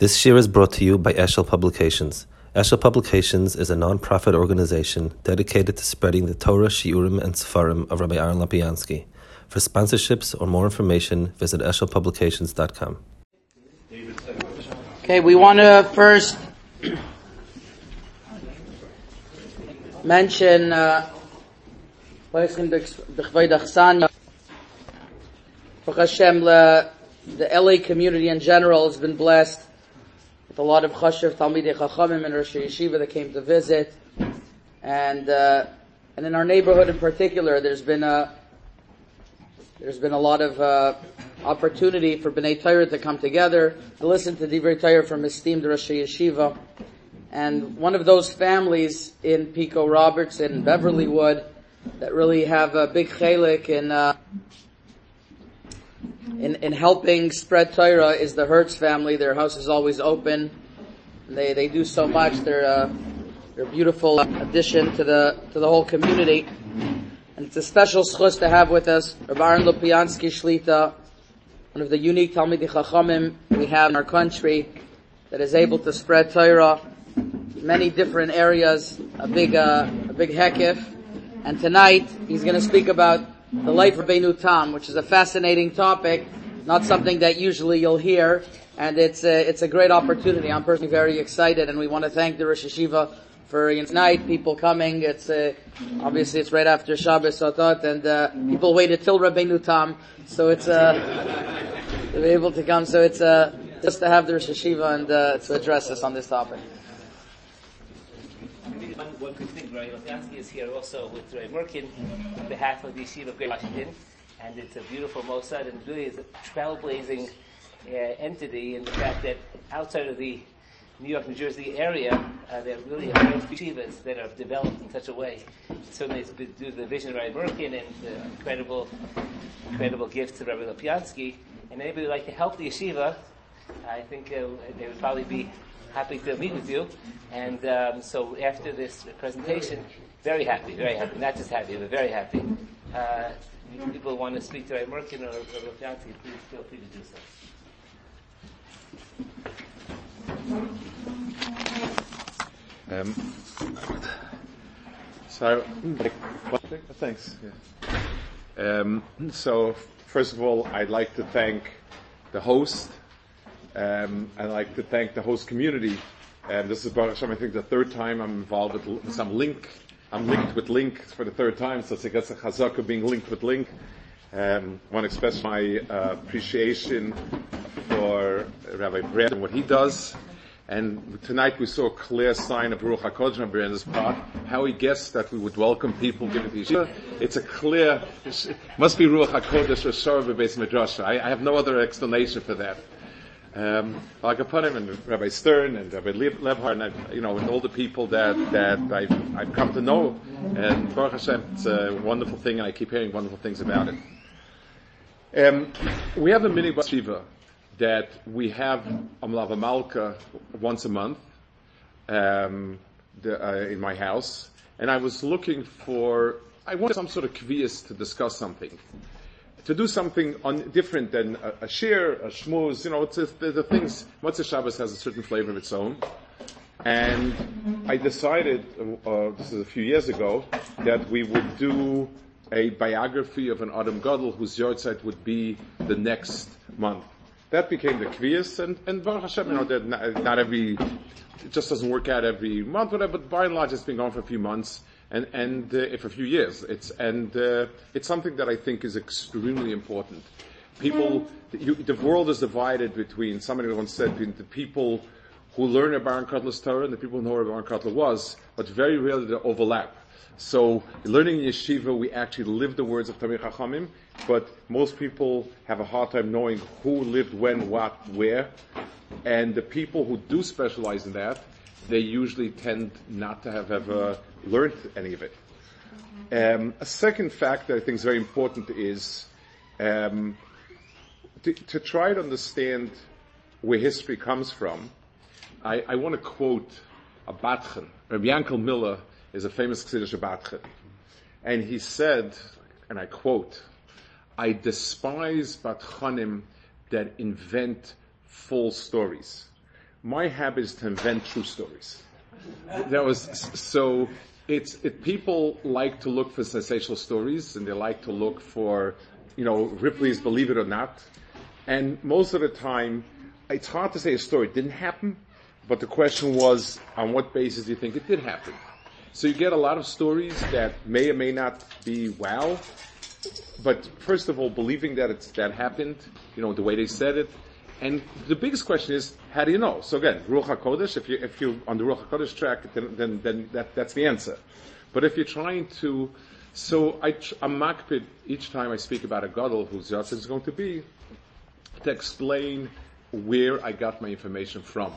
This year is brought to you by Eshel Publications. Eshel Publications is a non-profit organization dedicated to spreading the Torah, Shiurim, and Sefarim of Rabbi Aaron Lopiansky. For sponsorships or more information, visit eshelpublications.com. Okay, we want to first mention uh, Hashem, the LA community in general has been blessed a lot of chashiv Talmidei Chachamim and Rosh Yeshiva that came to visit, and uh, and in our neighborhood in particular, there's been a there's been a lot of uh, opportunity for Bnei Torah to come together to listen to Divrei Torah from esteemed Rosh Yeshiva, and one of those families in Pico Robertson, Beverlywood, that really have a big chalik in. Uh, in, in helping spread Torah is the Hertz family. Their house is always open. They they do so much. They're uh, they're a beautiful addition to the to the whole community. And it's a special schus to have with us Rabbi Aaron Lopiansky Shlita, one of the unique Talmidei Chachamim we have in our country that is able to spread Torah many different areas, a big uh, a big hekif. And tonight he's going to speak about the life of Rabbeinu Tam, which is a fascinating topic, not something that usually you'll hear, and it's a, it's a great opportunity. I'm personally very excited, and we want to thank the Rosh Yeshiva for tonight, people coming. It's uh, obviously it's right after Shabbos Sotot, and uh, people waited till Rabbeinu Tam, so it's uh, to be able to come. So it's uh, just to have the Rosh Yeshiva and uh, to address us on this topic Rabbi Lopiansky is here also with Rav Merkin on behalf of the Yeshiva of Great Washington, and it's a beautiful Mossad, and really is a trailblazing uh, entity in the fact that outside of the New York, New Jersey area, uh, there really are few yeshivas that are developed in such a way. Certainly, it's due to the vision of Rabbi Merkin and the incredible, incredible gifts to Rabbi Lopiansky. And anybody would like to help the yeshiva, I think uh, they would probably be happy to meet with you. And um, so after this presentation, very happy, very happy. Not just happy, but very happy. Uh, if people want to speak to Rav Merkin or Rafianti, please feel free to do so. Um, so, thanks. Yeah. Um, so, first of all, I'd like to thank the host um, I'd like to thank the host community. And this is Baruch Hashem, I think the third time I'm involved with some link. I'm linked with Link for the third time, so it's I guess a chazaka being linked with Link. Um, I want to express my uh, appreciation for Rabbi Brad and what he does. And tonight we saw a clear sign of Ruach HaKodesh on Brandon's part, how he guessed that we would welcome people given the yeshiva. It's a clear, must be Ruach HaKodesh or Shor Beis Midrash. I, I have no other explanation for that. Um, like him and Rabbi Stern and Rabbi Lebhar and I, you know and all the people that that I've, I've come to know. And Baruch Hashem it's a wonderful thing and I keep hearing wonderful things about it. Um, we have a mini shiva that we have Amlava Malka once a month um, the, uh, in my house. And I was looking for I wanted some sort of kvias to discuss something to do something on, different than a, a shiur, a shmuz, you know, it's, it's, the, the things, Motzei Shabbos has a certain flavor of its own. And I decided, uh, this is a few years ago, that we would do a biography of an Adam Gadol whose yahrzeit would be the next month. That became the Kvias, and, and Baruch Hashem, you know, that not, not every, it just doesn't work out every month, whatever, but by and large it's been going for a few months and, and uh, for a few years. It's, and uh, it's something that I think is extremely important. People, you, the world is divided between, somebody once said, between the people who learn about Kotler's Torah and the people who know where Baron Kotler was, but very rarely they overlap. So, learning in yeshiva, we actually live the words of Talmidei Chachamim, but most people have a hard time knowing who lived when, what, where. And the people who do specialize in that, they usually tend not to have ever learned any of it. Um, a second fact that I think is very important is um, to, to, try to understand where history comes from. I, I want to quote a Badchan. Rabbi Yankel Miller is a famous Chassidish Badchan. And he said, and I quote, I despise Badchanim that invent false stories. My habit is to invent true stories. That was so. It's it, people like to look for sensational stories, and they like to look for, you know, Ripley's Believe It or Not, and most of the time, it's hard to say a story didn't happen, but the question was, on what basis do you think it did happen? So you get a lot of stories that may or may not be wow, but first of all, believing that it's that happened, you know, the way they said it, and the biggest question is, how do you know? So again, Ruach HaKodesh, if you, if you on the Ruach HaKodesh track, then, then, then that, that's the answer. But if you're trying to, so I, I'm makpid each time I speak about a gadol whose yahrzeit is going to be, to explain where I got my information from.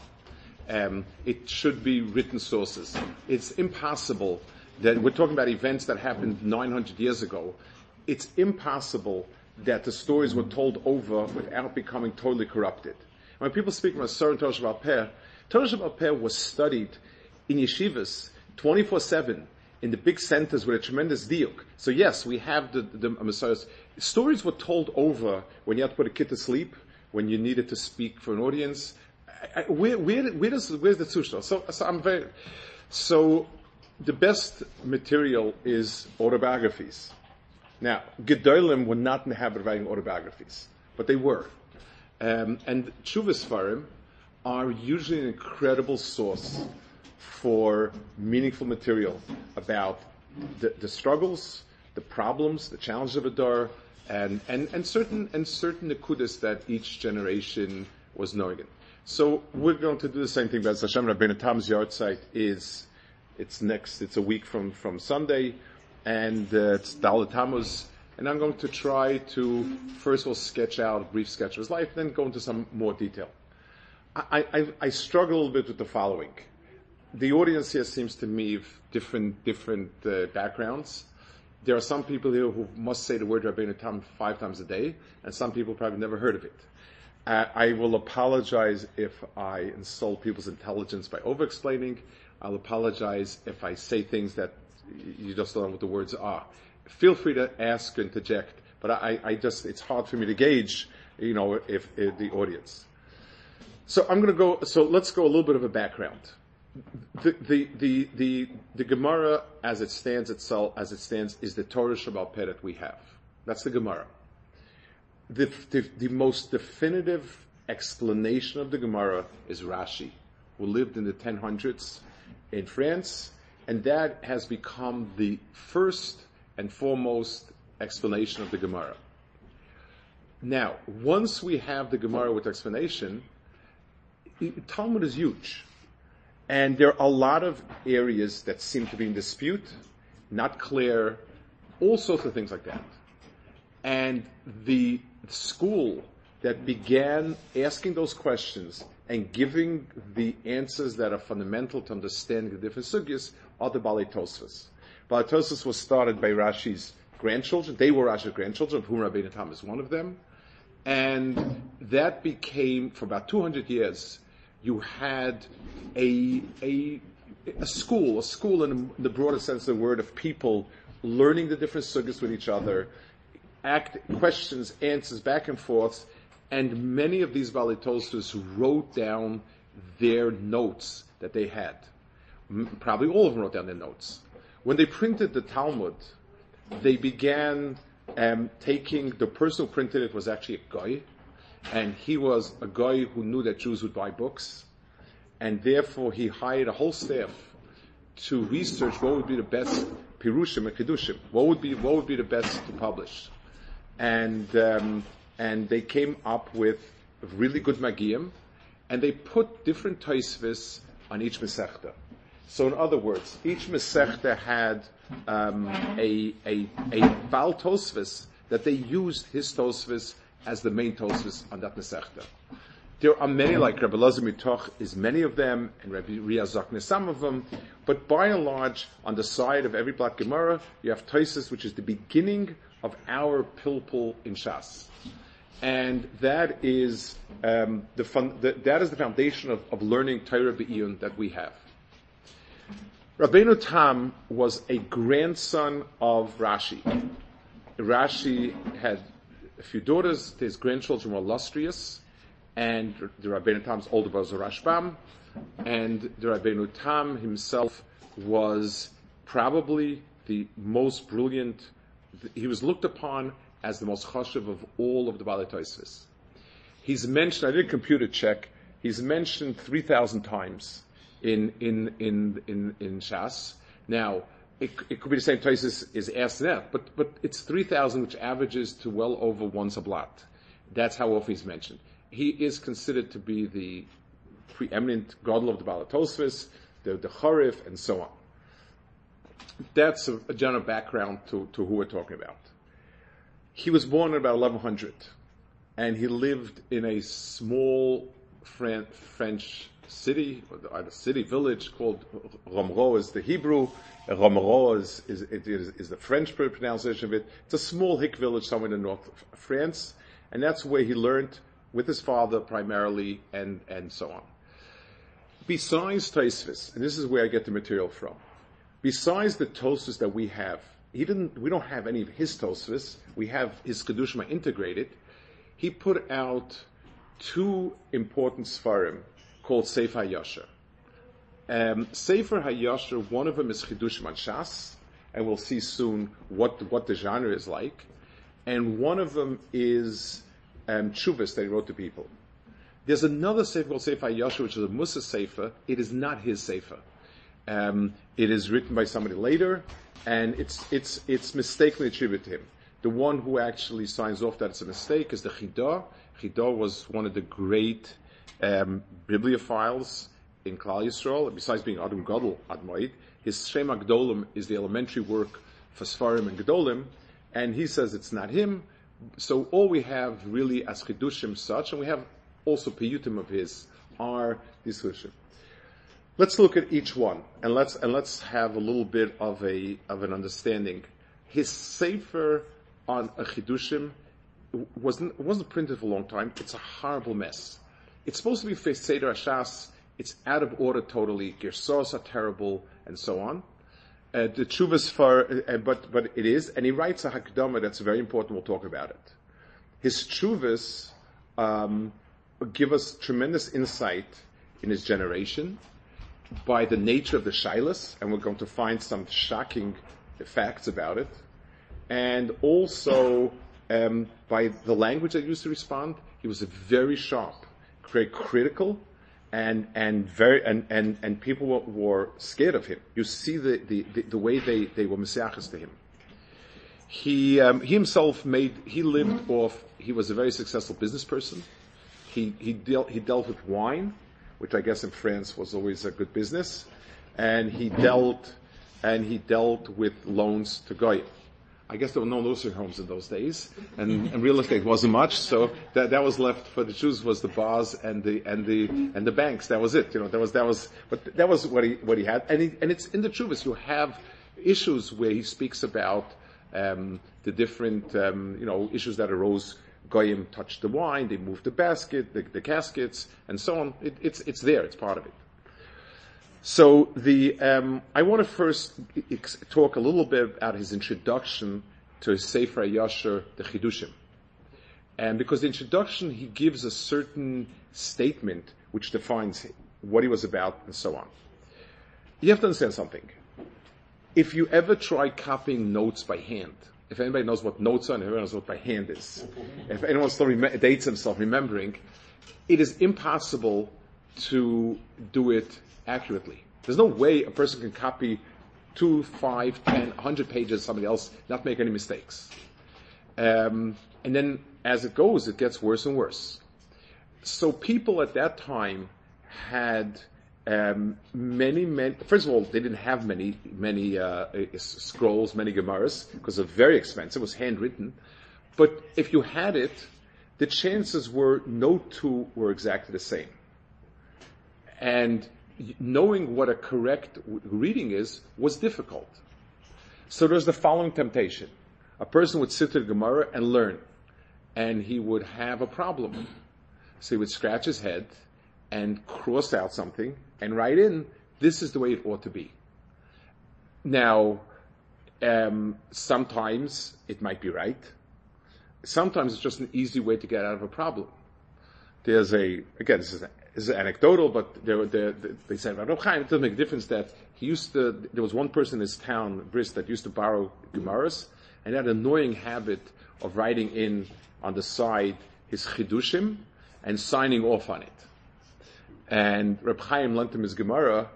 Um, it should be written sources. It's impossible that we're talking about events that happened 900 years ago. It's impossible that the stories were told over without becoming totally corrupted. When people speak about Sarah Torah Sheb'al Peh, Torah Sheb'al Peh was studied in yeshivas 24-7 in the big centers with a tremendous diuk. So yes, we have the, the Messiah's. Stories were told over when you had to put a kid to sleep, when you needed to speak for an audience. I, where, where, where does, where's the tzushta? So, so I'm very, so the best material is autobiographies. Now, Gedolim were not in the habit of writing autobiographies, but they were. Um, and Chuvas Farim are usually an incredible source for meaningful material about the, the struggles, the problems, the challenges of a dar, and, and, and certain and certain nekudas that each generation was knowing. So we're going to do the same thing. But Hashem Rabbeinu Tam's yahrzeit is it's next. It's a week from from Sunday and uh, it's Daled Tammuz. And I'm going to try to first of all sketch out a brief sketch of his life, then go into some more detail. I, I, I struggle a little bit with the following. The audience here seems to me of different different uh, backgrounds. There are some people here who must say the word Rabbeinu Tam five times a day, and some people probably never heard of it. Uh, I will apologize if I insult people's intelligence by over-explaining. I'll apologize if I say things that you just know what the words are. Feel free to ask, and interject, but I, I just, it's hard for me to gauge, you know, if, if the audience. So I'm going to go, so let's go a little bit of a background. The, the, the, the, the Gemara as it stands itself, as it stands, is the Torah Sheb'al Peh that we have. That's the Gemara. The, the, the most definitive explanation of the Gemara is Rashi, who lived in the 1000s in France, and that has become the first and foremost explanation of the Gemara. Now, once we have the Gemara with explanation, Talmud is huge. And there are a lot of areas that seem to be in dispute, not clear, all sorts of things like that. And the school that began asking those questions and giving the answers that are fundamental to understanding the different sugyas are the Balei was started by Rashi's grandchildren. They were Rashi's grandchildren, of whom Rabbeinu Tam is one of them. And that became, for about 200 years, you had a, a, a school, a school in the broader sense of the word of people learning the different sugyas with each other, act, questions, answers, back and forth, and many of these Balei wrote down their notes that they had. Probably all of them wrote down their notes. When they printed the Talmud, they began um, taking the person who printed it was actually a guy, and he was a guy who knew that Jews would buy books, and therefore he hired a whole staff to research what would be the best pirushim and kedushim. What would be what would be the best to publish, and um, and they came up with really good magiyim, and they put different taisvis on each mesechta. So in other words, each mesechta had um, a a a bal tosvis that they used his tosvis as the main tosvis on that mesechta. There are many, like Rabbi Lazar Mitoch is many of them, and Rabbi Riazakne some of them, but by and large, on the side of every Black Gemara, you have Toises, which is the beginning of our Pilpul in Shas and that is um, the, fun, the, that is the foundation of, of learning Torah Be'iyun that we have. Rabbeinu Tam was a grandson of Rashi. Rashi had a few daughters. His grandchildren were illustrious, and the Rabbeinu Tam's older brother was Rashbam, and the Rabbeinu Tam himself was probably the most brilliant. He was looked upon as the most chashiv of all of the Balei Tosfos. He's mentioned. I did a computer check. He's mentioned three thousand times in in in in in Shas. Now. It, it could be the same place as, asked that, but but it's three thousand, which averages to well over once a blot. That's how often he's mentioned. He is considered to be the preeminent god of the Balatosphis, the, the Charif, and so on. That's a, a, general background to, to who we're talking about. He was born in about 1100, and he lived in a small Fran- French city, or a city village called Romro is the Hebrew, Romero is, is, is, is, the French pronunciation of it. It's a small hick village somewhere in the north of France, and that's where he learned with his father primarily, and, and so on. Besides Taisvis, and this is where I get the material from, besides the Tosfos that we have, he didn't, we don't have any of his Tosfos, we have his Kedushma integrated, he put out two important Sfarim called Sefer HaYasher. Um, Sefer HaYasher, one of them is Chidushim Shas, and we'll see soon what, what the genre is like, and one of them is um, that he wrote to people. There's another sefer called Sefer Yasha, which is a Mussar sefer. It is not his sefer. Um, it is written by somebody later, and it's it's it's mistakenly attributed to him. The one who actually signs off that it's a mistake is the Chidah. Chidah was one of the great um, bibliophiles in Klal Yisrael. Besides being Adam Gadol Admoid, his Shem HaGedolim is the elementary work for Sfarim and Gedolim, and he says it's not him. So all we have really as Chidushim such, and we have also piyutim of his are discussion. Let's look at each one and let's and let's have a little bit of a of an understanding. His sefer on a chidushim wasn't wasn't printed for a long time. It's a horrible mess. It's supposed to be Seder Ashas. It's out of order totally. Girsos are terrible and so on. Uh, the chuvas for, uh, but but it is, and he writes a hakdama that's very important. We'll talk about it. His chuvas um, give us tremendous insight in his generation by the nature of the shilas, and we're going to find some shocking facts about it, and also um, by the language that used to respond. He was very sharp, very critical, and and very and and, and people were, were scared of him. You see the the, the, the way they, they were messiahs to him. He um, he himself made he lived off. He was a very successful business person he, he, dealt, he dealt with wine, which I guess in France was always a good business, and he dealt, and he dealt with loans to Goyim. I guess there were no nursing homes in those days, and, and, real estate wasn't much, so that, that was left for the Jews was the bars and the and the and the banks. That was it. You know, that was that was but that was what he what he had, and he, and it's in the Chuvas you have issues where he speaks about um, the different um, you know issues that arose Goyim touched the wine, they moved the basket, the, the caskets, and so on. It, it's, it's there, it's part of it. So the, um, I want to first talk a little bit about his introduction to Sefer Yasher, the Chidushim. And because the introduction, he gives a certain statement which defines what he was about and so on. You have to understand something. If you ever try copying notes by hand, if anybody knows what notes are, and everyone knows what by hand is, if anyone still rem- dates himself remembering, it is impossible to do it accurately. There's no way a person can copy two, five, ten, hundred pages of somebody else, not make any mistakes. Um, and then as it goes, it gets worse and worse. So people at that time had um, many, many. First of all, they didn't have many, many uh, scrolls, many Gemaras, because they're very expensive. It was handwritten. But if you had it, the chances were no two were exactly the same. And knowing what a correct reading is was difficult. So there's the following temptation: a person would sit the Gemara and learn, and he would have a problem. So he would scratch his head and cross out something and write in, this is the way it ought to be. Now, um, sometimes it might be right. Sometimes it's just an easy way to get out of a problem. there's a, again, this is, this is anecdotal, but there, there, they said Reb Chaim, it doesn't make a difference that he used to, there was one person in his town, Brisk, that used to borrow Gemaras, and had an annoying habit of writing in on the side his chidushim and signing off on it. And Reb Chaim lent him his Gemara,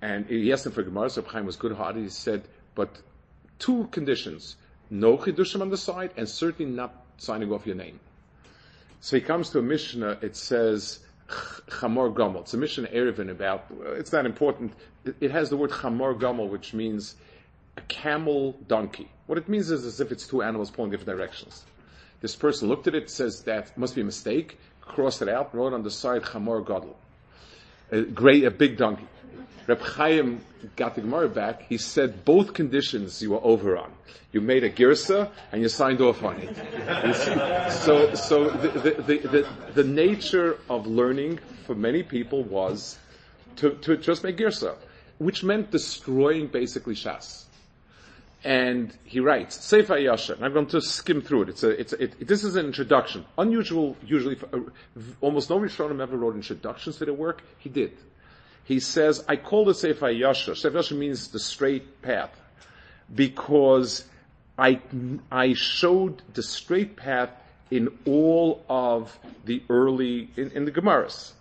and he asked him for Gemara, so Reb Chaim was good-hearted. He said, but two conditions, no chidushim on the side, and certainly not signing off your name. So he comes to a Mishnah, it says, Chamor Gomel. It's a Mishnah Eruvin about, it's not important. It, has the word Chamor Gomel, which means a camel donkey. What it means is as if it's two animals pulling different directions. This person looked at it, says that must be a mistake, crossed it out, wrote on the side Chamor Godel. A great, a big donkey. Reb Chaim got the Gemara back. He said both conditions you were over on. You made a girsa and you signed off on it. so, so the, the, the, the, nature of learning for many people was to, to just make girsa, which meant destroying basically Shas. And he writes, Sefer Yasha, I'm going to skim through it. It's a, it's a, it, this is an introduction. Unusual, usually, for, uh, almost no Rishonim ever wrote introductions to their work. He did. He says, I call it Sefer Yasha. Sefer Yasha means the straight path. Because I, I showed the straight path in all of the early, in, in the Gemaras.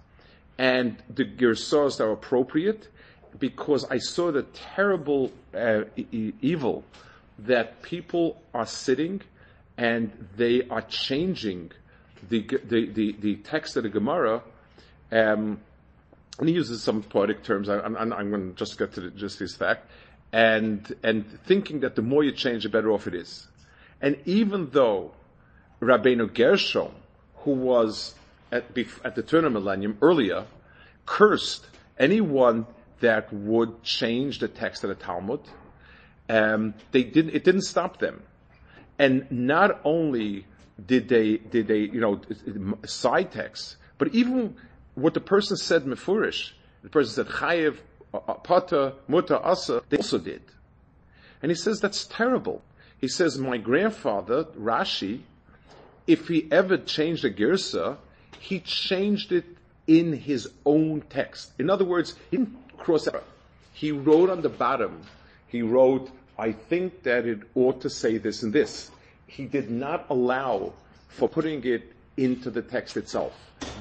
And the Gersos are appropriate because I saw the terrible uh, e- evil that people are sitting and they are changing the the the, the text of the Gemara. Um, and he uses some poetic terms. I, am going to just get to the, just this fact, and and thinking that the more you change, the better off it is. And even though Rabbeinu Gershom, who was at, at the turn of millennium earlier, cursed anyone that would change the text of the Talmud. Um, they didn't. It didn't stop them, and not only did they did they you know side texts, but even what the person said mefurish, the person said chayev, uh, uh, pata, muta, asa, they also did, and he says that's terrible. He says my grandfather Rashi, if he ever changed a girsa, he changed it in his own text. In other words, he didn't cross out. He wrote on the bottom, he wrote, I think that it ought to say this and this. He did not allow for putting it into the text itself.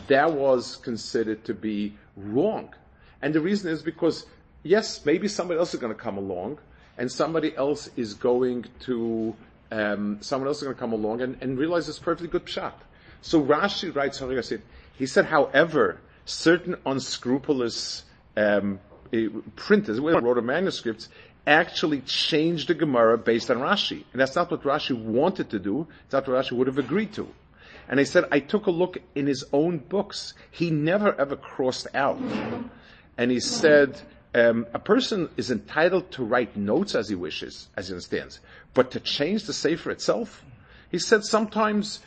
That was considered to be wrong. And the reason is because, yes, maybe somebody else is going to come along, and somebody else is going to, um, someone else is going to come along and, and realize it's perfectly good pshat. So Rashi writes, he said, however, certain unscrupulous um, printers, who wrote a manuscript, actually changed the Gemara based on Rashi. And that's not what Rashi wanted to do. It's not what Rashi would have agreed to. And he said, I took a look in his own books. He never ever crossed out. And he said, um, a person is entitled to write notes as he wishes, as he understands. But to change the Sefer itself, he said sometimes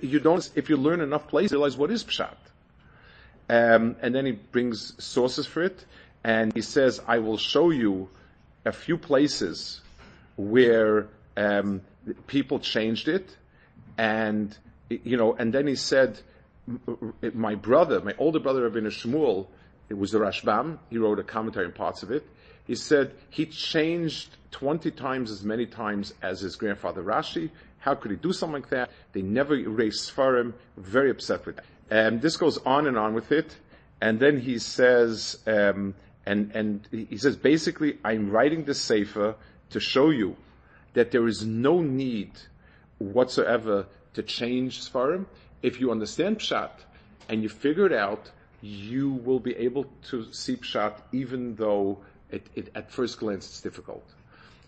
you don't, if you learn enough places, realize what is Pshat. Um, and then he brings sources for it and he says, I will show you a few places where um, people changed it, and you know, and then he said, my brother, my older brother Rabbi Shmuel, it was the Rashbam. He wrote a commentary on parts of it. He said he changed 20 times as many times as his grandfather Rashi. How could he do something like that? They never erased Sfarim. Very upset with that. And this goes on and on with it. And then he says, um, and, and he says, basically, I'm writing this Sefer to show you that there is no need whatsoever to change Sfarim. If you understand Pshat and you figure it out, you will be able to see Pshat even though it, it, at first glance it's difficult.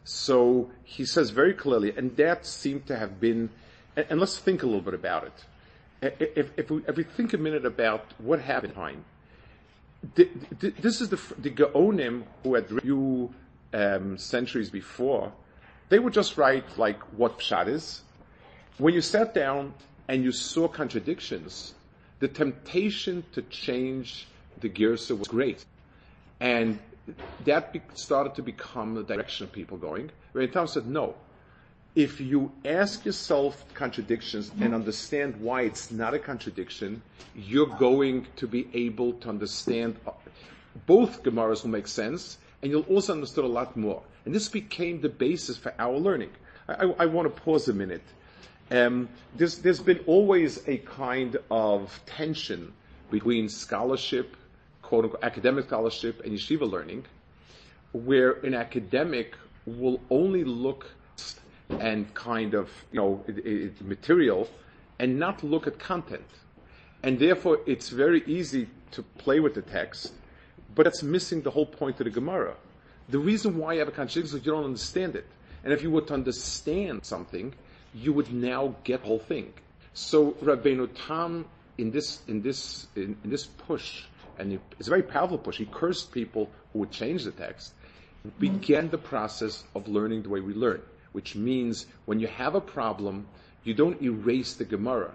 So he says very clearly, and that seemed to have been, and, and let's think a little bit about it. If, if, we, if we think a minute about what happened this is the the Gaonim who had few um, centuries before. They would just write like what pshat is. When you sat down and you saw contradictions, the temptation to change the girsa was great, and that be- started to become the direction of people going. When Tam said no, if you ask yourself contradictions and understand why it's not a contradiction, you're going to be able to understand uh, both Gemaras will make sense, and you'll also understand a lot more. And this became the basis for our learning. I, I, I want to pause a minute. Um, there's, there's been always a kind of tension between scholarship, quote unquote, academic scholarship, and yeshiva learning, where an academic will only look and kind of, you know, it, it, material and not look at content. And therefore, it's very easy to play with the text, but that's missing the whole point of the Gemara. The reason why you have a contradiction is you don't understand it. And if you were to understand something, you would now get the whole thing. So Rabbeinu Tam, in this, in this, in, in this push, and it's a very powerful push, he cursed people who would change the text, began the process of learning the way we learn which means when you have a problem, you don't erase the Gemara.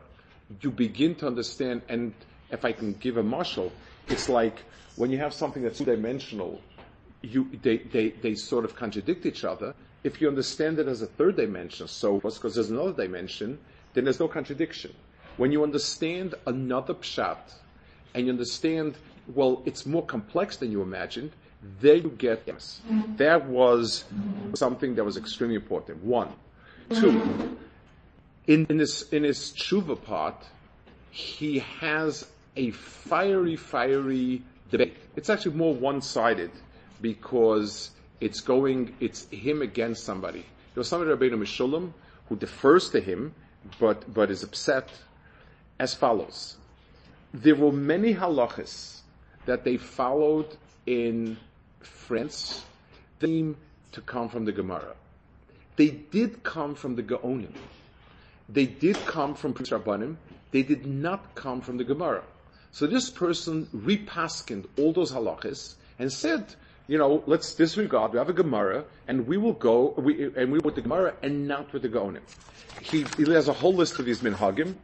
You begin to understand, and if I can give a mashal, it's like when you have something that's two-dimensional, you, they, they, they sort of contradict each other. If you understand it as a third dimension, so because there's another dimension, then there's no contradiction. When you understand another pshat, and you understand, well, it's more complex than you imagined, there you get yes. That was something that was extremely important. One. Two. In, in this in his tshuva part, he has a fiery, fiery debate. It's actually more one-sided because it's going, it's him against somebody. There was somebody, Rabbeinu Meshulam, who defers to him, but, but is upset as follows. There were many halachas that they followed in France seem to come from the Gemara. They did come from the Gaonim. They did come from Prince Rabbanim. They did not come from the Gemara. So this person repaskined all those halachas and said, you know, let's disregard. We have a Gemara, and we will go, we, and we with the Gemara and not with the Gaonim. He, he has a whole list of these minhagim,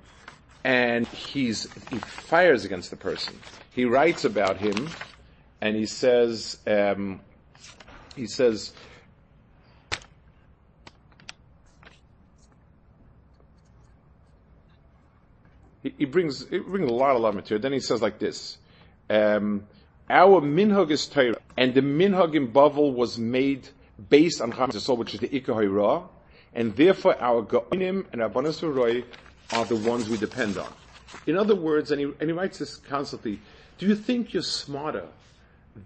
and he's he fires against the person. He writes about him and he says, um, he says, he, brings he brings a lot, a lot of material. Then he says like this: um, Our minhag is Torah, and the minhag in Bavel was made based on Chametz which is the Ikka and therefore our Gaonim and our Banas are the ones we depend on. In other words, and he, and he writes this constantly, do you think you're smarter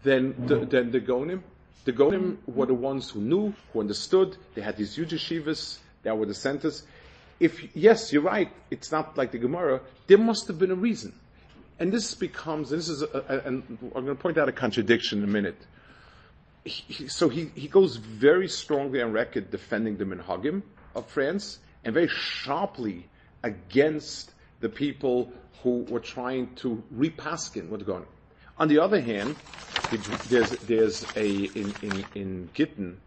than the, than the Gonim. The Gonim were the ones who knew, who understood. They had these huge yeshivas. That were the centers. If yes, you're right. It's not like the Gemara. There must have been a reason, and this becomes. This is. A, and I'm going to point out a contradiction in a minute. He, so he, he goes very strongly on record defending the Minhagim of France and very sharply against the people who were trying to repaskin what's going on. On the other hand, there's, there's a, in, in, in Gittin,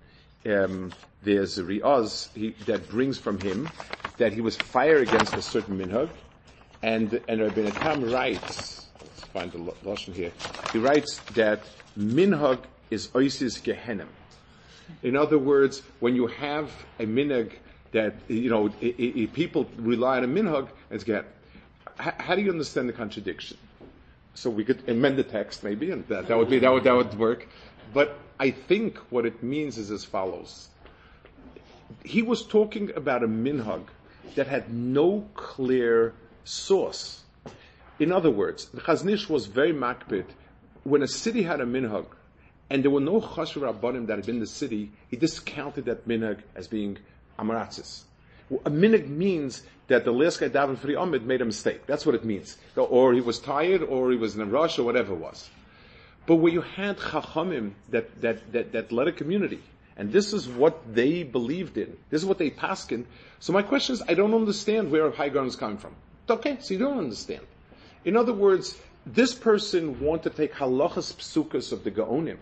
um, there's a Riaz he, that brings from him that he was fire against a certain minhag, and, and Rabbeinu Tam writes, let's find the Lashon here, he writes that minhag is oisis gehenim. In other words, when you have a minhag that, you know, it, it, people rely on a minhag, it's get. How, how do you understand the contradiction? so we could amend the text maybe, and that, that would be that would that would work. But I think what it means is as follows. He was talking about a minhag that had no clear source. In other words, the Chazon Ish was very makpid. When a city had a minhag, and there were no chashuv rabbanim that had been in the city, he discounted that minhag as being amaratzis. A minhag means that the last guy davened for the made a mistake. That's what it means. Or he was tired, or he was in a rush, or whatever it was. But where you had chachamim that, that, that, that led a community, and this is what they believed in, this is what they paskin. So my question is, I don't understand where high ground is coming from. Okay, so you don't understand. In other words, this person wanted to take halachas psukas of the Gaonim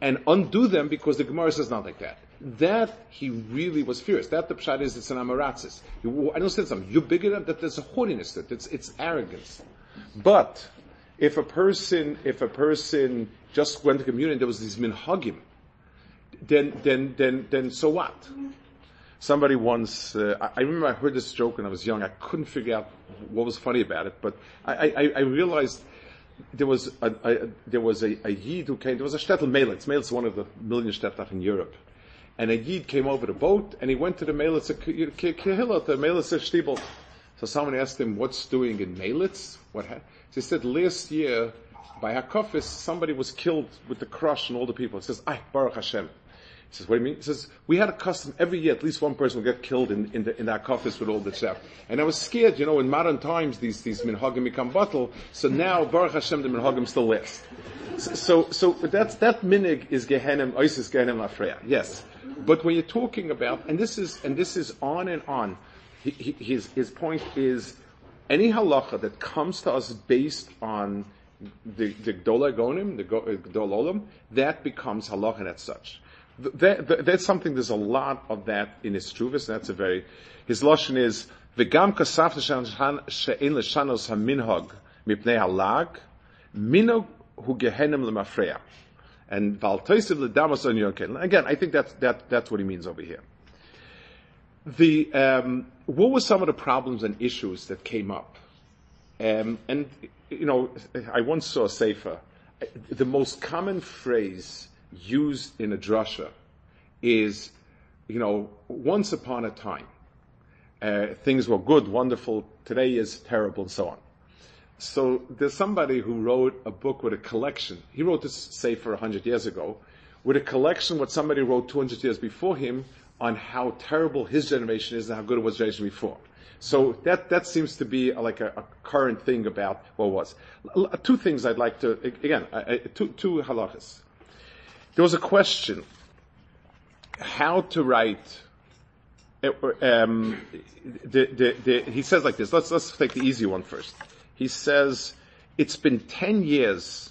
and undo them because the Gemara says not like that. That he really was furious. That the pshat is it's an amaratzis. I don't understand something. You bigger that. There's a haughtiness. That it's it's arrogance. But if a person if a person just went to communion, there was these minhagim. Then then then then so what? Somebody once, uh, I, remember I heard this joke when I was young. I couldn't figure out what was funny about it, but I, I, I realized there was a, a, there was a, a Yid who came, there was a shtetl Melitz. Melitz is one of the million shtetl in Europe. And a Yid came over the boat and he went to the Melitz, Kehillah, the Melitz Shtibel. So someone asked him, what's doing in Melitz? What ha-? So he said, last year, by Hakofis, somebody was killed with the crush and all the people. He says, ah, Baruch Hashem. He says, what do you mean? He says, we had a custom every year, at least one person would get killed in, in, the, in that office with all the stuff. And I was scared, you know, in modern times, these, these minhagim become batel. So now, Baruch Hashem, the minhagim still last. So, so, that's, that minig is Gehenim, Isis Gehenim Afreya. Yes. But when you're talking about, and this is, and this is on and on, he, his, his point is, any halacha that comes to us based on the, the Gdola Gonim, the uh, Gdol Olam, that becomes halacha as such. That, that, that's something, there's a lot of that in his Truvis, that's a very, his Lashon is, V'gam kasaf she'en l'shanos ha-minhog mipnei halag, minog hu gehenim l'mafreya. And val toisiv l'damas on yokel. Again, I think that's, that, that's what he means over here. The, um, what were some of the problems and issues that came up? Um, and, you know, I once saw a sefer. The most common phrase used in a drasha is, you know, once upon a time, uh, things were good, wonderful, today is terrible, and so on. So there's somebody who wrote a book with a collection. He wrote this, say, for 100 years ago, with a collection what somebody wrote 200 years before him on how terrible his generation is and how good it was generation before. So that, that seems to be like a, a current thing about what was. L- two things I'd like to, again, uh, two, two halachas. There was a question how to write. Um, the, the, the, he says like this. Let's let's take the easy one first. He says it's been ten years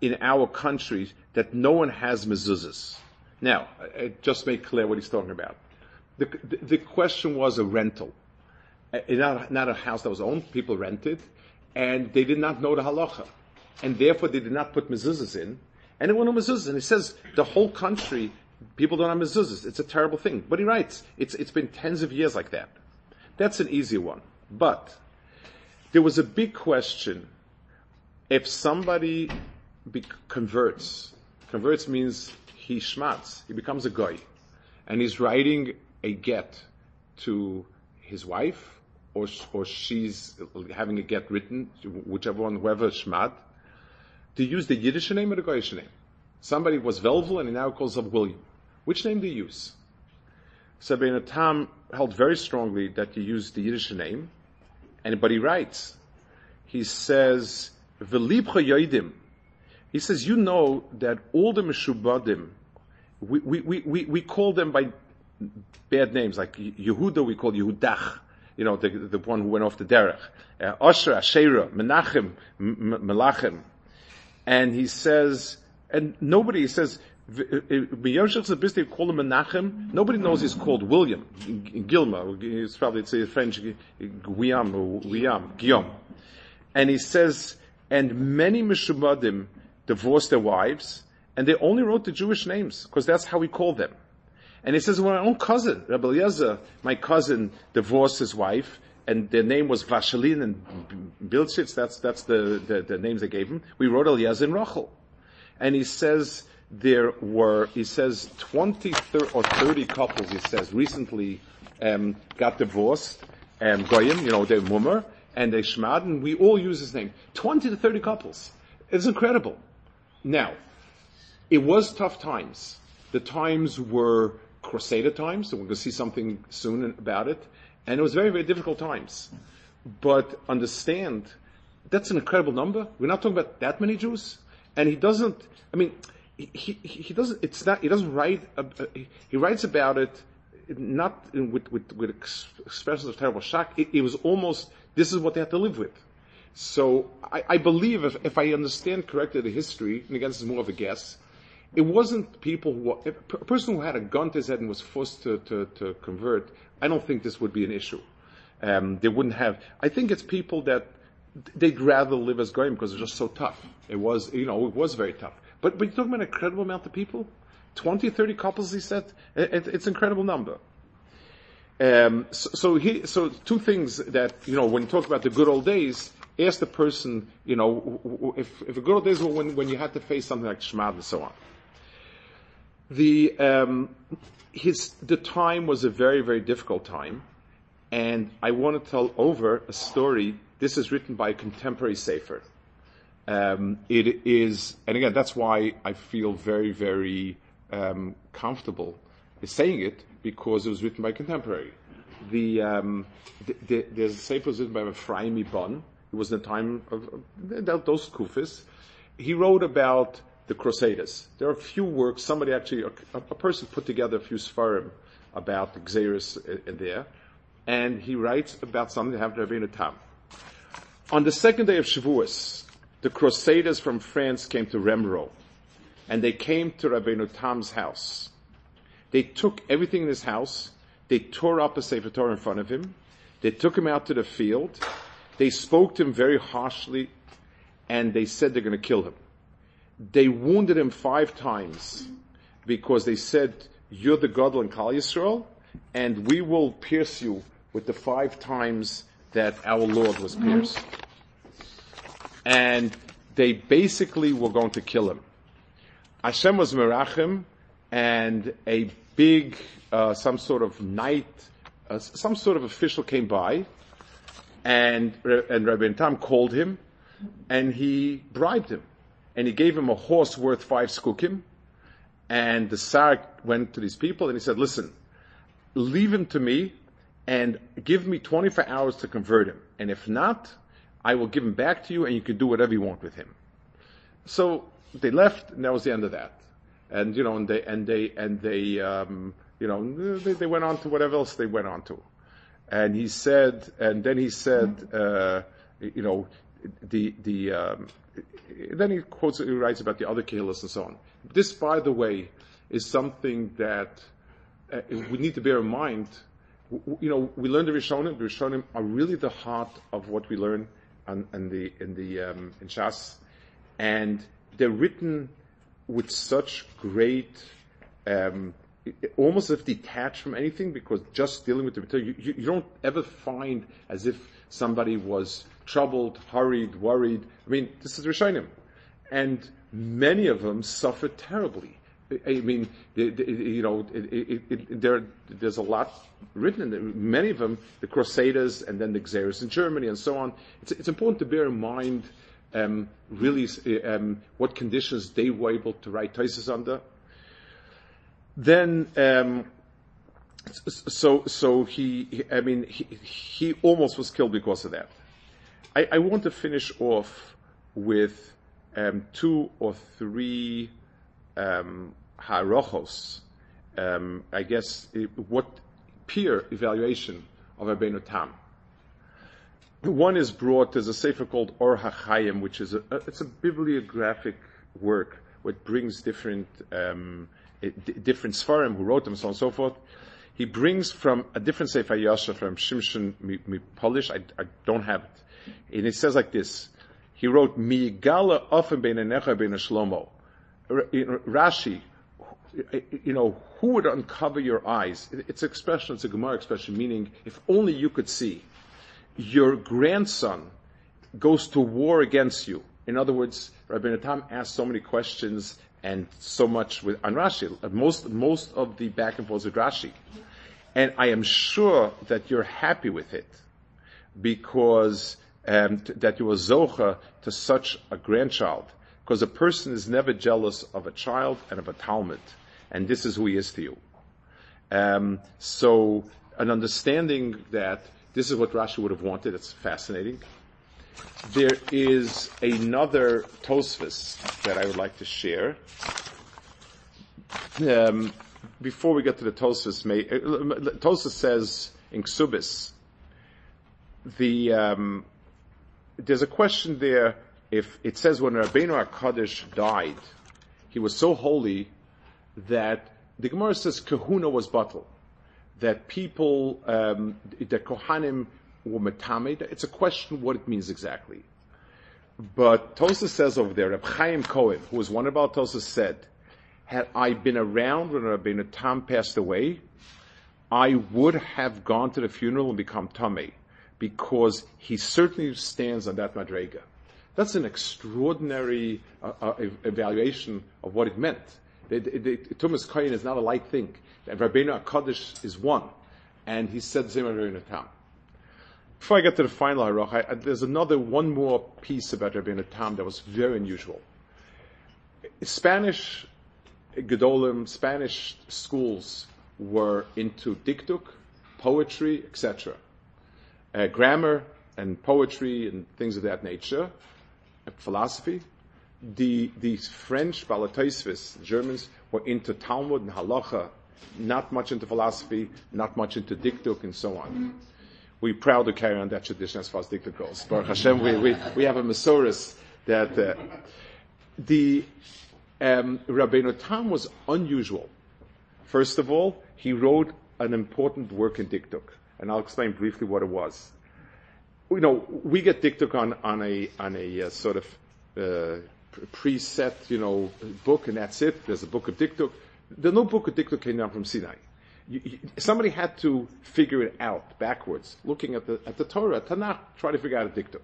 in our country that no one has mezuzahs. Now, just made clear what he's talking about. The, the, the question was a rental, uh, not, not a house that was owned. People rented, and they did not know the halacha, and therefore they did not put mezuzahs in Anyone who mezuzahs, and he says the whole country, people don't have mezuzahs. It's a terrible thing. But he writes, it's, it's been tens of years like that. That's an easy one. But there was a big question. If somebody be- converts, converts means he schmatz, he becomes a guy, and he's writing a get to his wife, or, or she's having a get written, whichever one, whoever schmat, to use the Yiddish name or the Goyish name. Somebody was Velvel and he now calls himself William. Which name do you use? Rabbeinu Tam held very strongly that you use the Yiddish name, and but he writes, he says, "Velibcha yoidim." He says, you know that all the meshubadim, we, we, we, we we call them by bad names, like Yehuda we call Yehudach, you know, the, the one who went off the derech. Uh, Asher, Asherah, Menachem, Melachem, and he says, and nobody says. Nobody knows he's called William. Gilma. It's probably it's a French Guillaume Guillaume. Guillaume. And he says, and many Mishumadim divorced their wives, and they only wrote the Jewish names, because that's how we call them. And he says, well, my own cousin, Rabbi Eliezer, my cousin divorced his wife, and their name was Vashelin and Bilchitz, that's, that's the, the, the, names they gave him. We wrote Eliezer and Rachel. And he says there were, he says 20 or 30 couples, he says, recently um, got divorced, um, Goyim, you know, they're Mummer, and they Shmad, and we all use his name. 20 to 30 couples. It's incredible. Now, it was tough times. The times were Crusader times, so we're going to see something soon about it. And it was very, very difficult times. But understand, that's an incredible number. We're not talking about that many Jews. And he doesn't, I mean, he, he, he doesn't, it's not, he doesn't write, uh, he writes about it not with, with, with expressions of terrible shock. It, it, was almost, this is what they had to live with. So I, I believe if, if I understand correctly the history, and again this is more of a guess, it wasn't people who, a person who had a gun to his head and was forced to, to, to convert I don't think this would be an issue. Um, they wouldn't have. I think it's people that they'd rather live as goyim because it's just so tough. It was, you know, it was very tough. But but you're talking about an incredible amount of people, 20, 30 couples. He said it, it, it's an incredible number. Um, so, so, he, so two things that you know when you talk about the good old days, ask the person, you know, if, if the good old days were when, when you had to face something like Shmad and so on. The um, his the time was a very very difficult time, and I want to tell over a story. This is written by a contemporary Sefer. Um, it is, and again, that's why I feel very very um, comfortable saying it because it was written by a contemporary. The, um, the, the, a Sefer written by Ephraim Ibn. It was in the time of, of those Kufis. He wrote about the Crusaders. There are a few works, somebody actually, a, a person put together a few Sfarim about the Gzeiros in there, and he writes about something that happened to Rabbeinu Tam. On the second day of Shavuos, the Crusaders from France came to Ramerupt, and they came to Rabbeinu Tam's house. They took everything in his house, they tore up a Sefer Torah in front of him, they took him out to the field, they spoke to him very harshly, and they said they're going to kill him. They wounded him five times because they said, you're the God and Klal Yisrael, and we will pierce you with the five times that our Lord was pierced. And they basically were going to kill him. Hashem was Merachim, and a big, uh, some sort of knight, uh, some sort of official came by, and, and Rabbi Tam called him, and he bribed him and he gave him a horse worth five skukim. And the Tsar went to these people and he said, listen, leave him to me and give me 24 hours to convert him. And if not, I will give him back to you and you can do whatever you want with him. So they left and that was the end of that. And, you know, and they, and they, and they, um, you know, they, they, went on to whatever else they went on to. And he said, and then he said, uh, you know, the, the, um, then he quotes, he writes about the other kehillas and so on. This, by the way, is something that uh, we need to bear in mind. You know, we learn the Rishonim. The Rishonim are really the heart of what we learn in, in the in the um, in Shas, and they're written with such great, um, almost as if detached from anything, because just dealing with the Torah, you, you, you don't ever find as if somebody was troubled, hurried, worried. I mean, this is Rishonim. And many of them suffered terribly. I mean, you know, it, it, there, there's a lot written in there. Many of them, the Crusaders and then the Gzeiros in Germany and so on. It's, it's important to bear in mind um, really um, what conditions they were able to write thesis under. Then, um, so so he, I mean, he, he almost was killed because of that. I, I want to finish off with um, two or three um, harochos. Um, I guess it, what peer evaluation of Rabbeinu Tam. One is brought. as a sefer called Or HaChaim, which is a, it's a bibliographic work which brings different um, different svarim who wrote them, so on and so forth. He brings from a different sefer Yashar from Shimshon Polish. I, I don't have it and it says like this. He wrote, Miyigala often bein enecha bein shlomo. Rashi, you know, who would uncover your eyes? It's an expression, it's a Gemara expression, meaning if only you could see. Your grandson goes to war against you. In other words, Rabbeinu Tam asked so many questions and so much with, on Rashi. Most, most of the back and forth with Rashi. And I am sure that you're happy with it because um, t- that you were zocha to such a grandchild. Because a person is never jealous of a child and of a Talmud. And this is who he is to you. Um, so an understanding that this is what Rashi would have wanted, it's fascinating. There is another Tosfos that I would like to share. Um, before we get to the Tosfos, may, uh, Tosfos says in Ksubis, the um, there's a question there. If it says when Rabbeinu Hakadosh died, he was so holy that the Gemara says Kahuna was batal, that people, um, the Kohanim were metamed. It's a question what it means exactly. But Tosa says over there, Reb Chaim Cohen, who was one of about Tosa, said, had I been around when Rabbeinu Tam passed away, I would have gone to the funeral and become Tomei because he certainly stands on that Madrega. That's an extraordinary uh, uh, evaluation of what it meant. Tumas Koyin is not a light thing. Rabbeinu HaKadosh is one, and he said the same Rabbeinu Tam. Before I get to the final Haroch, there's another one more piece about Rabbeinu Tam that was very unusual. Spanish Gedolim, Spanish schools were into dikduk, poetry, etc. Uh, grammar and poetry and things of that nature, philosophy. The, the French Baalei Tosfos, Germans, were into Talmud and Halacha, not much into philosophy, not much into dikduk and so on. We're proud to carry on that tradition as far as dikduk goes. Baruch Hashem, we, we, we have a Masoris that uh, the um, Rabbeinu Tam was unusual. First of all, he wrote an important work in dikduk, and I'll explain briefly what it was. You know, we get dikduk on, on a, on a uh, sort of uh, preset, you know, book, and that's it. There's a book of dikduk. The no book of dikduk came down from Sinai. You, you, somebody had to figure it out backwards, looking at the, at the Torah, Tanakh, try to figure out a dikduk.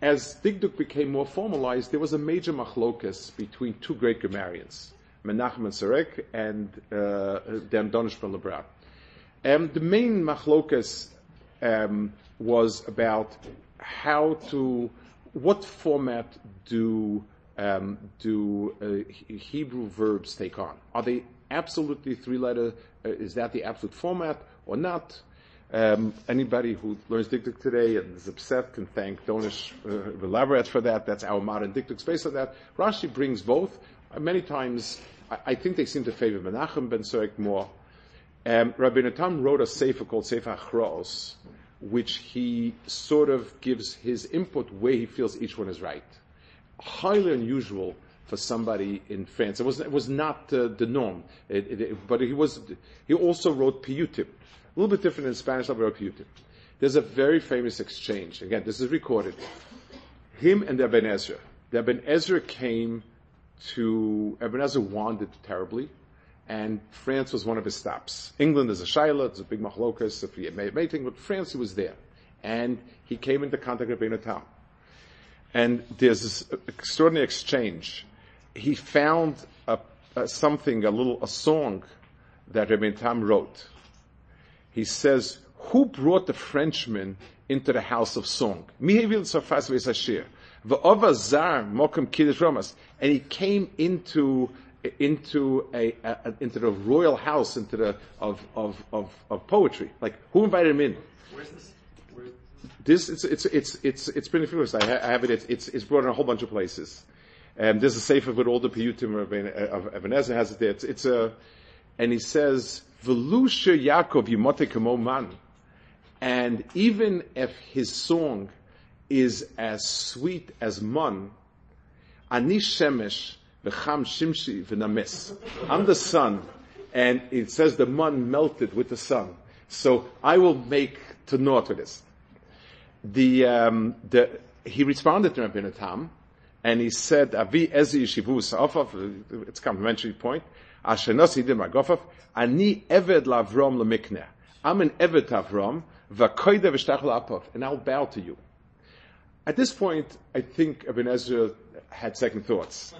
As dikduk became more formalized, there was a major machlokas between two great grammarians. Menachem and Saruk, and uh, then Dunash ben. Um, the main machlokas um, was about how to, what format do um, do uh, Hebrew verbs take on? Are they absolutely three letter? Uh, is that the absolute format or not? Um, anybody who learns dikduk today and is upset can thank Dunash uh, for that. That's our modern dikduk space on that. Rashi brings both. Uh, many times I, I think they seem to favor Menachem ben Saruk more. Um, Rabbeinu Tam wrote a sefer called Sefer Hachraos, which he sort of gives his input where he feels each one is right. Highly unusual for somebody in France. It was, it was not uh, the norm, it, it, but he was. He also wrote piyutim, a little bit different in Spanish. I wrote piyutim. There's a very famous exchange. Again, this is recorded. Him and the Ibn Ezra. The Ibn Ezra came to Ibn Ezra wandered terribly, and France was one of his stops. England is a shaila, it's a big machlokas, if he made mating, but France he was there. And he came into contact with Rabbeinu. And there's this extraordinary exchange. He found a, a, something, a little, a song that Rabbeinu Tam wrote. He says, who brought the Frenchman into the house of song? And he came into into a, a, into the royal house, into the of, of, of, of poetry. Like who invited him in? Where's this? Where's... This it's it's it's it's it's pretty famous. I, ha- I have it. It's it's it's brought in a whole bunch of places. And there's a sefer with all the piyutim of, of Ibn Ezra has it there. It's, it's a, and he says, "Velusha Yaakov yimote man," and even if his song is as sweet as man, ani shemesh shimshi. I'm the sun, and it says the man melted with the sun. So I will make to naught with this. The, um, the, he responded to Rabbi Tam, and he said, Avi ezi yishivus ofav, it's a complimentary point, Ashenosi dim agofav, ani eved lavrom lemikneh. I'm an eved avrom, v'koide v'shtachel apov, and I'll bow to you. At this point, I think Ibn Ezra had second thoughts.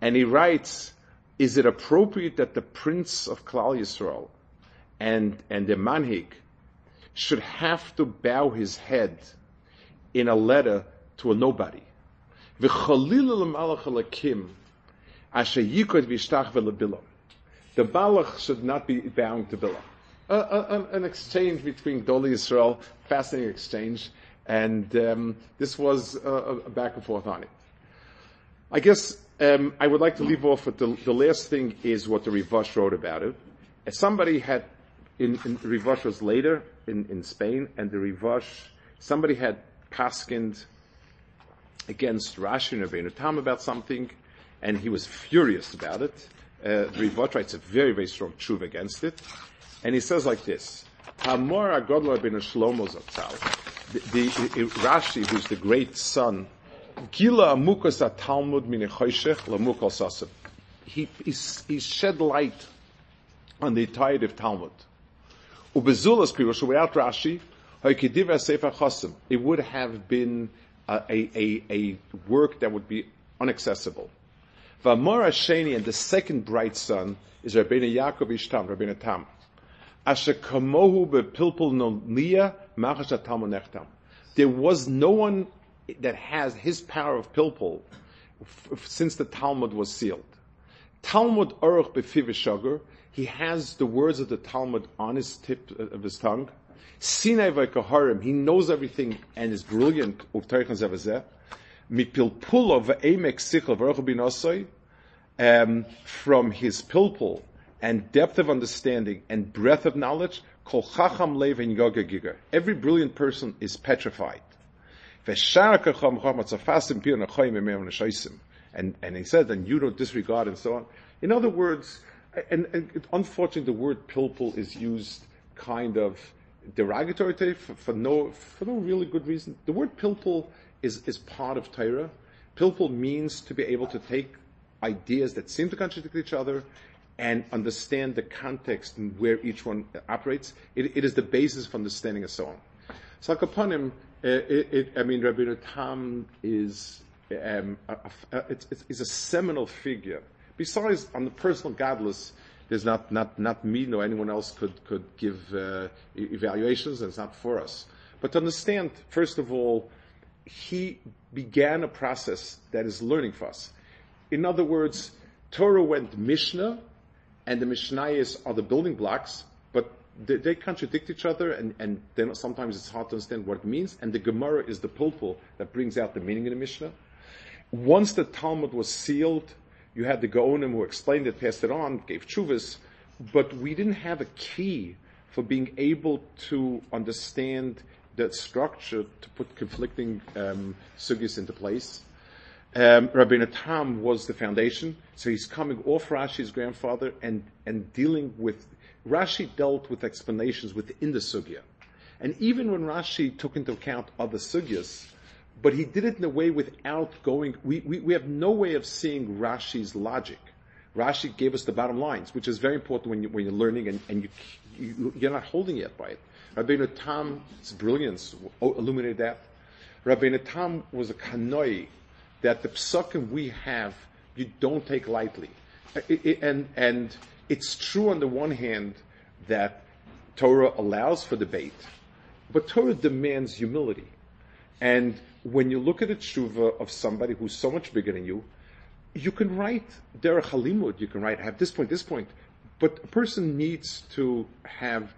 And he writes, is it appropriate that the prince of Klal Yisrael and, and the manhig should have to bow his head in a letter to a nobody? The Balach should not be bound to Bilam. Uh, an exchange between Doli Yisrael, fascinating exchange, and um, this was a, a, back and forth on it. I guess um, I would like to leave off with the, the, last thing is what the Rivash wrote about it. As somebody had, in, in Rivash was later in, in Spain, and the Rivash, somebody had paskined against Rashi and Rabbeinu Tam about something, and he was furious about it. Uh, the Rivash writes a very, very strong truth against it, and he says like this, Hamor Shlomo the, the, Rashi, who's the great son, Gila Amukas Talmud Sasim. He, he, he shed light on the entirety of Talmud. Ubezulas without Rashi, it would have been a, a, a, work that would be inaccessible. And the second bright sun is Rabbeinu Yaakov Ishtam, Rabbeinu Tam. Asher kamohu bepilpul. There was no one that has his power of pilpul f- since the Talmud was sealed. Talmud Aruch befiv he has the words of the Talmud on his tip of his tongue. Sinai v'kaharim, he knows everything and is brilliant. Um, from his pilpul and depth of understanding and breadth of knowledge, kol chacham and. Every brilliant person is petrified. And, and he said, and you don't disregard and so on. In other words, and, and unfortunately the word pilpul is used kind of derogatory for, for, no, for no really good reason. The word pilpul is, is part of Torah. Pilpul means to be able to take ideas that seem to contradict each other and understand the context and where each one operates. It, it is the basis for understanding a song. So upon him, uh, it, it, I mean, Rabbi Tam is um, a, a, it's, it's, a seminal figure. Besides, on the personal godless, there's not, not, not me nor anyone else could, could give uh, evaluations, and it's not for us. But to understand, first of all, he began a process that is learning for us. In other words, Torah went Mishnah, and the Mishnayos are the building blocks, but they, they contradict each other, and, and sometimes it's hard to understand what it means. And the Gemara is the pilpul that brings out the meaning of the Mishnah. Once the Talmud was sealed, you had the Gaonim who explained it, passed it on, gave chuvas, but we didn't have a key for being able to understand that structure to put conflicting um, sugyas into place. Um, Rabbeinu Tam was the foundation, so he's coming off Rashi's grandfather and, and dealing with, Rashi dealt with explanations within the sugya. And even when Rashi took into account other sugyas, but he did it in a way without going, we, we, we have no way of seeing Rashi's logic. Rashi gave us the bottom lines, which is very important when, you, when you're learning and, and you, you, are not holding yet by it. Rabbeinu Tam's brilliance illuminated that. Rabbeinu Tam was a kanoi that the psukim we have, you don't take lightly. And, and it's true on the one hand that Torah allows for debate, but Torah demands humility. And when you look at a tshuva of somebody who's so much bigger than you, you can write derech halimud, you can write I have this point, this point, but a person needs to have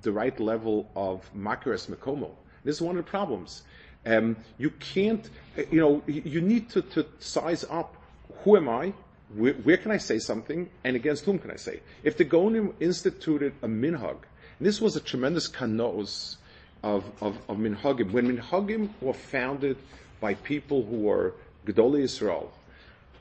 the right level of makaras mekomo. This is one of the problems. Um, you can't, you know, you need to, to size up who am I, where, where, can I say something, and against whom can I say? If the Gonim instituted a minhag, this was a tremendous kanos of, of, of minhagim. When minhagim were founded by people who were Gedolei Yisrael,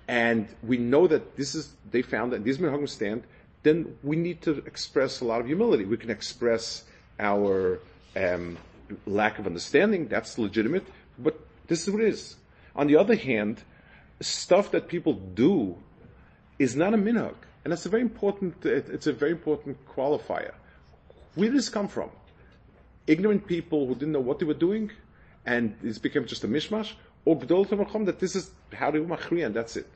and we know that this is, they found that these minhagim stand, then we need to express a lot of humility. We can express our um, lack of understanding, that's legitimate, but this is what it is. On the other hand, stuff that people do is not a minhag. And that's a very important, it's a very important qualifier. Where did this come from? Ignorant people who didn't know what they were doing, and this became just a mishmash, or Gdol that this is how they machri, and that's it.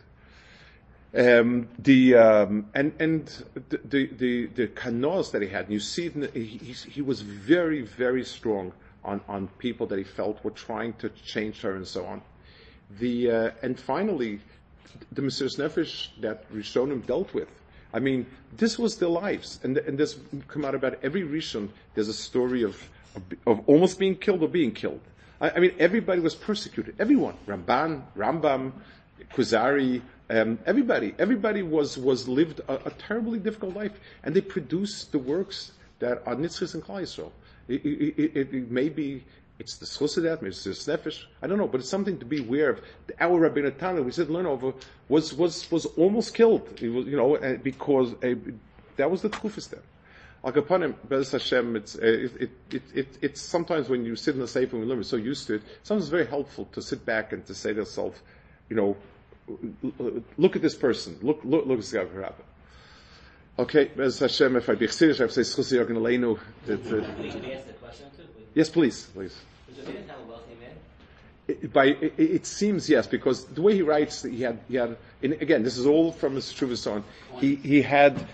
Um, the um, and and the the the, the that he had, and you see, he, he was very very strong on on people that he felt were trying to change her and so on. The uh, and finally, the Mesiras Nefesh that Rishonim dealt with. I mean, this was their lives, and and this come out about every Rishon. There's a story of of, of almost being killed or being killed. I, I, mean, everybody was persecuted. Everyone, Ramban, Rambam, Kuzari, um, everybody, everybody was was lived a, a, terribly difficult life, and they produced the works that are Nitzchis and Klal. It, it, it, it, may be it's the Schusadat, it's the Nefesh, I don't know, but it's something to be aware of. Our Rabbeinu Tam, we said learn over, was was was almost killed. It was, you know, because uh, that was the Kufis then. Akapanim, Bez Hashem, it's, uh, it, it, it, it's sometimes when you sit in the safe and we learn, we're so used to it, sometimes it's very helpful to sit back and to say to yourself, you know, look at this person. Look, look, look at this guy Okay, Bez Hashem, if I be Chassidish, I would say Schusi Yorgen Aleinu. uh, We could ask the question Yes, please, please. Was a wealthy man? It, by, it, it seems yes, because the way he writes, he had, he had, again, this is all from his Shuvas on. He, he had,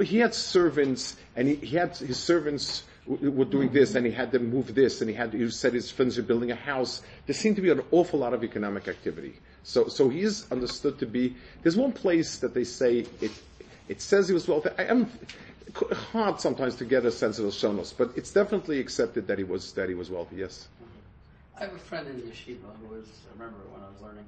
he had servants, and he, he had his servants w- were doing this, and he had them move this, and he had, he said his friends were building a house. There seemed to be an awful lot of economic activity. So, so he is understood to be, there's one place that they say it, it says he was wealthy. I am, hard sometimes to get a sense of the shonos, but it's definitely accepted that he was, that he was wealthy, yes. I have a friend in yeshiva who was, I remember when I was learning,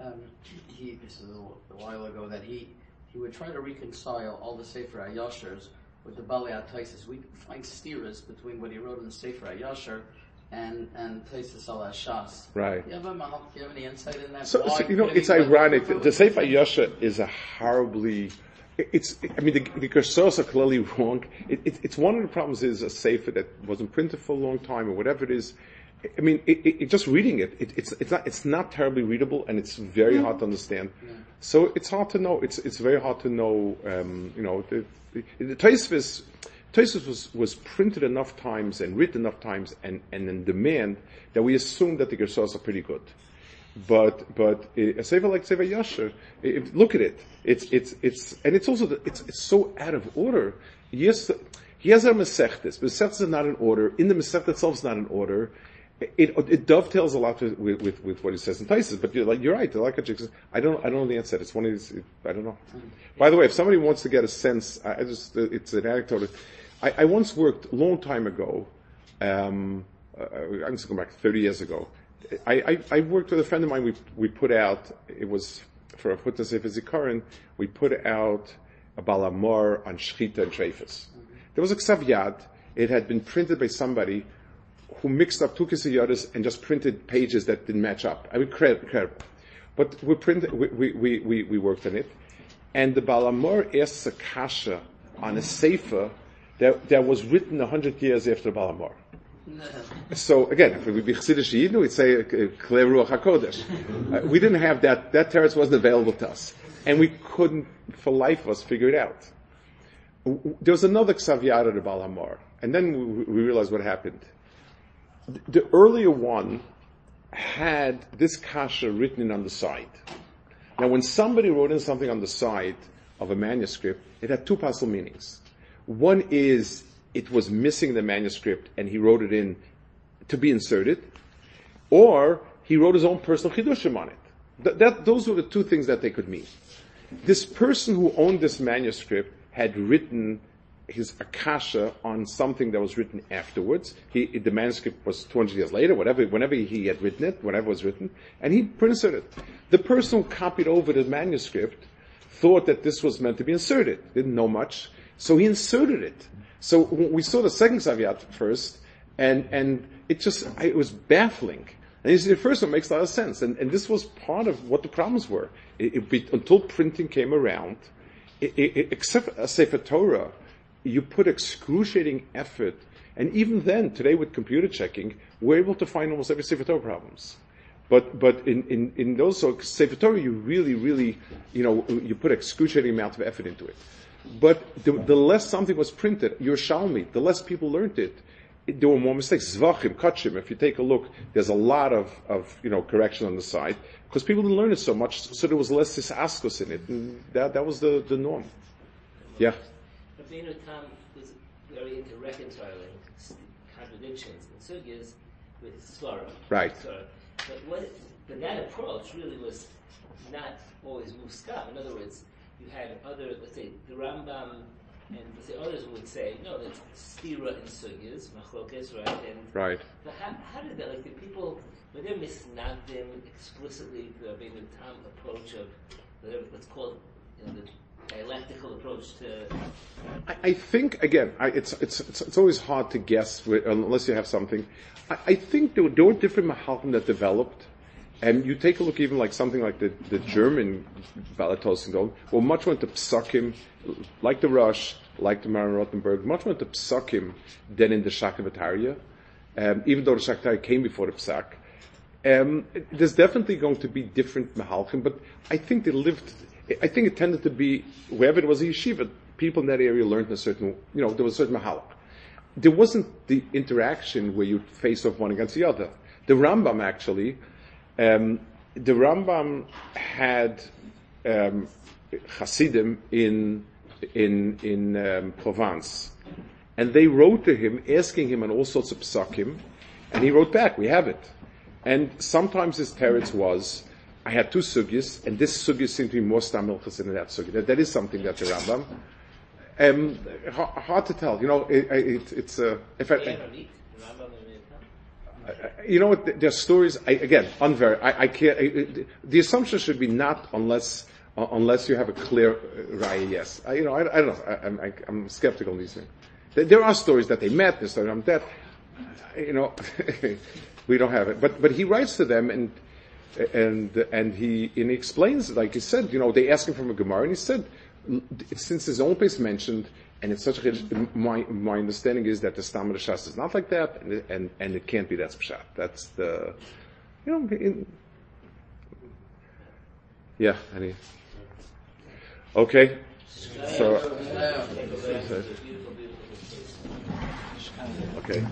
um, he, this is a, while ago, that he, he would try to reconcile all the Sefer HaYashars with the Baalei Tosfos. We find steers between what he wrote in the Sefer HaYashar and, and Taisis al Shas. Right. You have, a, mahal- you have any insight in that? So, so, you know, it's ironic. The, the Sefer Yashar is a horribly. It's. I mean, the, the Gersos are clearly wrong. It, it, it's one of the problems is a Sefer that wasn't printed for a long time or whatever it is. I mean, it, it, it- just reading it, it, it's it's not it's not terribly readable and it's very hard to understand. So it's hard to know. It's it's very hard to know. Um, you know, the the, the was was printed enough times and written enough times and and in demand that we assume that the Gersos are pretty good. But but uh, a sefer like Sefer Yashar, if, look at it. It's it's it's and it's also the, it's it's so out of order. Yes, he has a Masechtas. Masechtas is not in order. In the Masechta itself is not in order. It, it dovetails a lot with, with, with what he says in Taisus, but you're like you're right. Says, I don't I don't know the answer. It's one of these. I don't know. By the way, if somebody wants to get a sense, I, I just it's an anecdote. I, I once worked a long time ago. Um, uh, I'm just going back 30 years ago. I, I, I worked with a friend of mine. We we put out it was for a Putna Sefer Zikaron. We put out a Balamor on Shchita and Treifus. Mm-hmm. There was a Ksav It had been printed by somebody who mixed up two Kisiyodis and just printed pages that didn't match up. I mean, incredible. But we printed, we, we, we, we, worked on it. And the Balamor asks a kasha on a sefer that, that was written a hundred years after Balamor. So again, if we be Chassidish Yidnu, we'd say uh, Ruach HaKodesh. Uh, we didn't have that, that teretz wasn't available to us. And we couldn't, for life of us, figure it out. There was another Ksaviyad of the Balamor. And then we, we realized what happened. The earlier one had this kasha written in on the side. Now, when somebody wrote in something on the side of a manuscript, it had two possible meanings. One is it was missing the manuscript and he wrote it in to be inserted, or he wrote his own personal chidushim on it. Th- that, those were the two things that they could mean. This person who owned this manuscript had written his akasha on something that was written afterwards. He, the manuscript was 200 years later, whatever, whenever he had written it, whatever was written, and he printed it. The person who copied over the manuscript thought that this was meant to be inserted, didn't know much, so he inserted it. So we saw the second Saviat first, and, and it just, it was baffling. And the first one makes a lot of sense, and, and this was part of what the problems were. It, it, until printing came around, it, except a Sefer Torah, you put excruciating effort, and even then, today with computer checking, we're able to find almost every Sefer Torah problems. But but in, in, in those so Sefer Torah, you really really you know you put excruciating amount of effort into it. But the, the less something was printed, your Shalmi, the less people learned it. it- there were more mistakes. Zvachim, Kachim. If you take a look, there's a lot of, of you know correction on the side because people didn't learn it so much, so there was less askos in it, and that that was the, the norm. Yeah. Rabbeinu Tam was very into reconciling contradictions and sugyas with Svara. Right. But what, but that approach really was not always muskam. In other words, you had other, let's say, the Rambam and let's say others would say, no, that's stira and sugyas, machlokes, right? And Right. but how, how did that, like, the people, were they misnagdim explicitly the Rabbeinu Tam approach of, whatever, let's call it, you know, the dialectical approach to I, I think again, I, it's, it's it's it's always hard to guess with, unless you have something. I, I think there, were- there were different mahalchim that developed, and you take a look even like something like the the German Balatosendom, well, much went to psakim, like the Rosh, like the Maharam Rothenburg, much went to psakim than in the Shakla V'tarya, um, even though the Shakla V'tarya came before the psak. Um, there's definitely going to be different mahalchim, but I think they lived. I think it tended to be wherever it was a yeshiva, people in that area learned a certain, you know, there was a certain mahalach. There wasn't the interaction where you face off one against the other. The Rambam actually, um, the Rambam had um, Hasidim in in in um, Provence, and they wrote to him asking him on all sorts of psakim, and he wrote back, "We have it." And sometimes his teretz was, "I had two sugyas, and this sugya seemed to be more stamil than that sugya." That, that is something that the Rambam. Um, hard to tell, you know. It, it, it's uh, if I, you know what? There's stories. I, again, unver. I, I can't. I, the assumption should be not unless uh, unless you have a clear uh, raya. Yes, I, you know. I, don't know. I, am skeptical on these things. There, are stories that they met. There's stories I'm dead. You know, we don't have it. But but he writes to them and and and he and he explains. Like he said, you know, they ask him from a gemara, and he said, since his own place mentioned and it's such a, my, my understanding is that the Stam of the Shas is not like that, and, and, and it can't be that Pshat. That's the, you know, in, yeah, any, okay, so, okay.